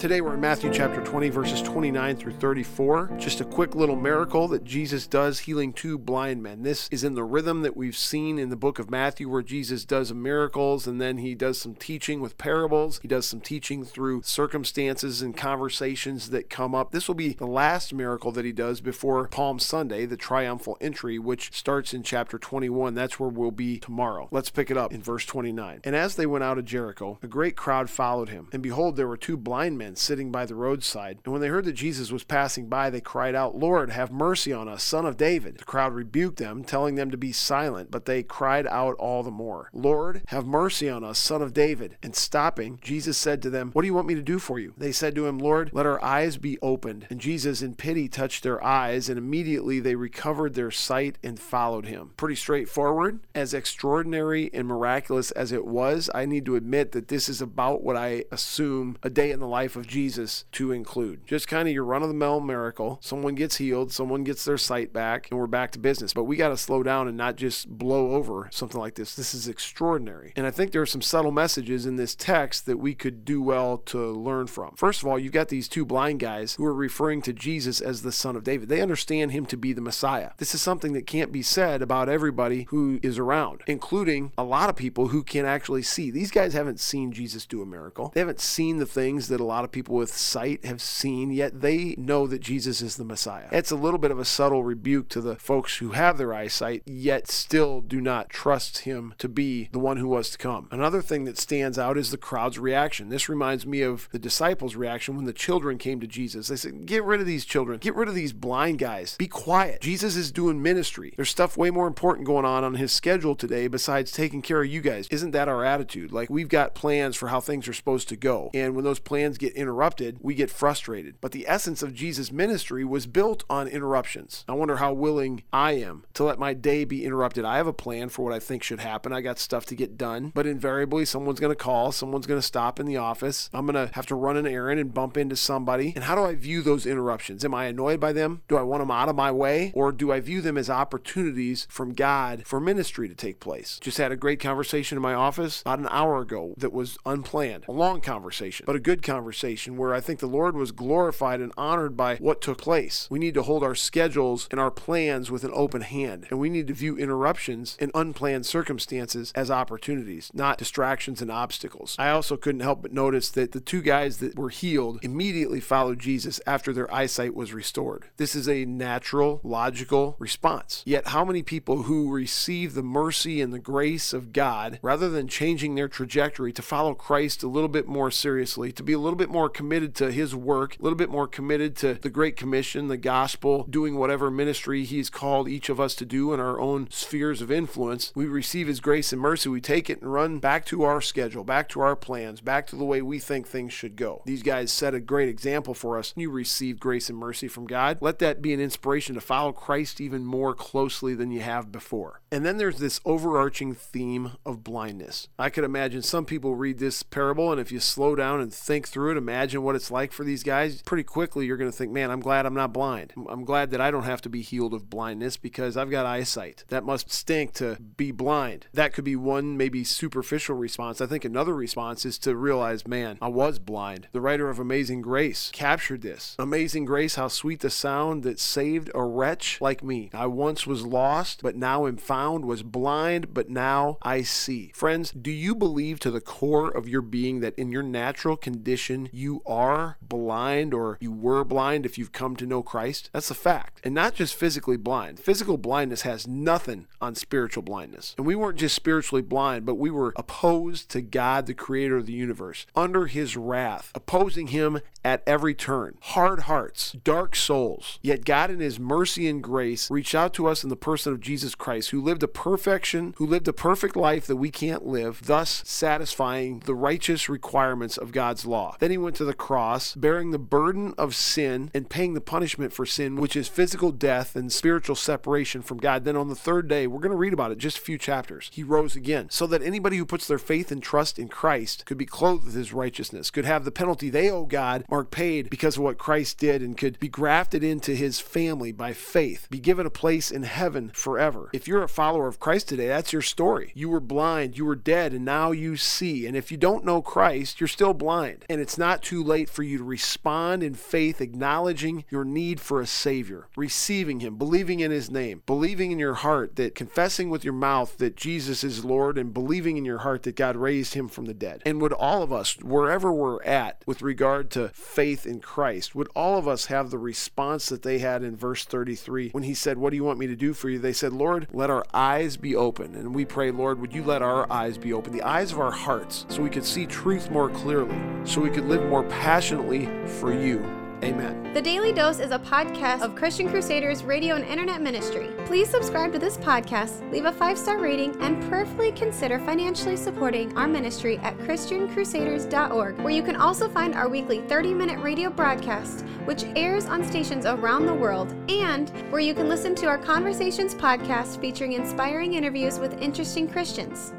Today we're in Matthew chapter 20, verses 29 through 34. Just a quick little miracle that Jesus does healing two blind men. This is in the rhythm that we've seen in the book of Matthew, where Jesus does miracles and then he does some teaching with parables. He does some teaching through circumstances and conversations that come up. This will be the last miracle that he does before Palm Sunday, the triumphal entry, which starts in chapter 21. That's where we'll be tomorrow. Let's pick it up in verse 29. And as they went out of Jericho, a great crowd followed him. And behold, there were two blind men sitting by the roadside. And when they heard that Jesus was passing by, they cried out, Lord, have mercy on us, son of David. The crowd rebuked them, telling them to be silent, but they cried out all the more, Lord, have mercy on us, son of David. And stopping, Jesus said to them, What do you want me to do for you? They said to him, Lord, let our eyes be opened. And Jesus, in pity, touched their eyes, and immediately they recovered their sight and followed him. Pretty straightforward. As extraordinary and miraculous as it was, I need to admit that this is about what I assume a day in the life of Jesus to include. Just kind of your run of the mill miracle. Someone gets healed, someone gets their sight back, and we're back to business. But we got to slow down and not just blow over something like this. This is extraordinary. And I think there are some subtle messages in this text that we could do well to learn from. First of all, you've got these two blind guys who are referring to Jesus as the Son of David. They understand him to be the Messiah. This is something that can't be said about everybody who is around, including a lot of people who can actually see. These guys haven't seen Jesus do a miracle, they haven't seen the things that a lot of people with sight have seen, yet they know that Jesus is the Messiah. It's a little bit of a subtle rebuke to the folks who have their eyesight, yet still do not trust him to be the one who was to come. Another thing that stands out is the crowd's reaction. This reminds me of the disciples' reaction when the children came to Jesus. They said, Get rid of these children, get rid of these blind guys, be quiet. Jesus is doing ministry. There's stuff way more important going on on his schedule today besides taking care of you guys. Isn't that our attitude? Like, we've got plans for how things are supposed to go. And when those plans get interrupted, we get frustrated. But the essence of Jesus' ministry was built on interruptions. I wonder how willing I am to let my day be interrupted. I have a plan for what I think should happen. I got stuff to get done, but invariably someone's going to call, someone's going to stop in the office. I'm going to have to run an errand and bump into somebody. And how do I view those interruptions? Am I annoyed by them? Do I want them out of my way? Or do I view them as opportunities from God for ministry to take place? Just had a great conversation in my office about an hour ago that was unplanned. A long conversation, but a good conversation where I think the Lord was glorified and honored by what took place. We need to hold our schedules and our plans with an open hand, and we need to view interruptions and unplanned circumstances as opportunities, not distractions and obstacles. I also couldn't help but notice that the two guys that were healed immediately followed Jesus after their eyesight was restored. This is a natural, logical response. Yet, how many people who receive the mercy and the grace of God, rather than changing their trajectory to follow Christ a little bit more seriously, to be a little bit more committed to his work, a little bit more committed to the Great Commission, the gospel, doing whatever ministry he's called each of us to do in our own spheres of influence. We receive his grace and mercy, we take it and run back to our schedule, back to our plans, back to the way we think things should go. These guys set a great example for us. You receive grace and mercy from God. Let that be an inspiration to follow Christ even more closely than you have before. And then there's this overarching theme of blindness. I could imagine some people read this parable, and if you slow down and think through it, imagine what it's like for these guys, pretty quickly you're going to think, man, I'm glad I'm not blind. I'm glad that I don't have to be healed of blindness because I've got eyesight. That must stink to be blind. That could be one maybe superficial response. I think another response is to realize, man, I was blind. The writer of Amazing Grace captured this. Amazing Grace, how sweet the sound that saved a wretch like me. I once was lost, but now am found, was blind, but now I see. Friends, do you believe to the core of your being that in your natural condition you are blind or you were blind if you've come to know Christ? That's a fact. And not just physically blind. Physical blindness has nothing on spiritual blindness. And we weren't just spiritually blind, but we were opposed to God, the creator of the universe, under his wrath, opposing him at every turn. Hard hearts, dark souls. Yet God, in his mercy and grace, reached out to us in the person of Jesus Christ, who lived a perfection, who lived a perfect life that we can't live, thus satisfying the righteous requirements of God's law. Then he went to the cross, bearing the burden of sin and paying the punishment for sin, which is physical death and spiritual separation from God. Then on the third day, we're going to read about it, just a few chapters. He rose again, so that anybody who puts their faith and trust in Christ could be clothed with his righteousness, could have the penalty they owe God mark paid because of what Christ did, and could be grafted into his family by faith, be given a place in heaven forever. If you're a follower of Christ today, that's your story. You were blind, you were dead, and now you see. And if you don't know Christ, you're still blind. And it's not too late for you to respond in faith, acknowledging your need for a Savior, receiving Him, believing in His name, believing in your heart that confessing with your mouth that Jesus is Lord, and believing in your heart that God raised Him from the dead. And would all of us, wherever we're at with regard to faith in Christ, would all of us have the response that they had in verse 33 when He said, What do you want me to do for you? They said, Lord, let our eyes be open. And we pray, Lord, would you let our eyes be open, the eyes of our hearts, so we could see truth more clearly, so we could live more passionately for you. Amen. The Daily Dose is a podcast of Christian Crusaders radio and internet ministry. Please subscribe to this podcast, leave a five star rating, and prayerfully consider financially supporting our ministry at ChristianCrusaders.org, where you can also find our weekly 30 minute radio broadcast, which airs on stations around the world, and where you can listen to our Conversations podcast featuring inspiring interviews with interesting Christians.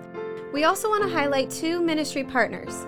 We also want to highlight two ministry partners.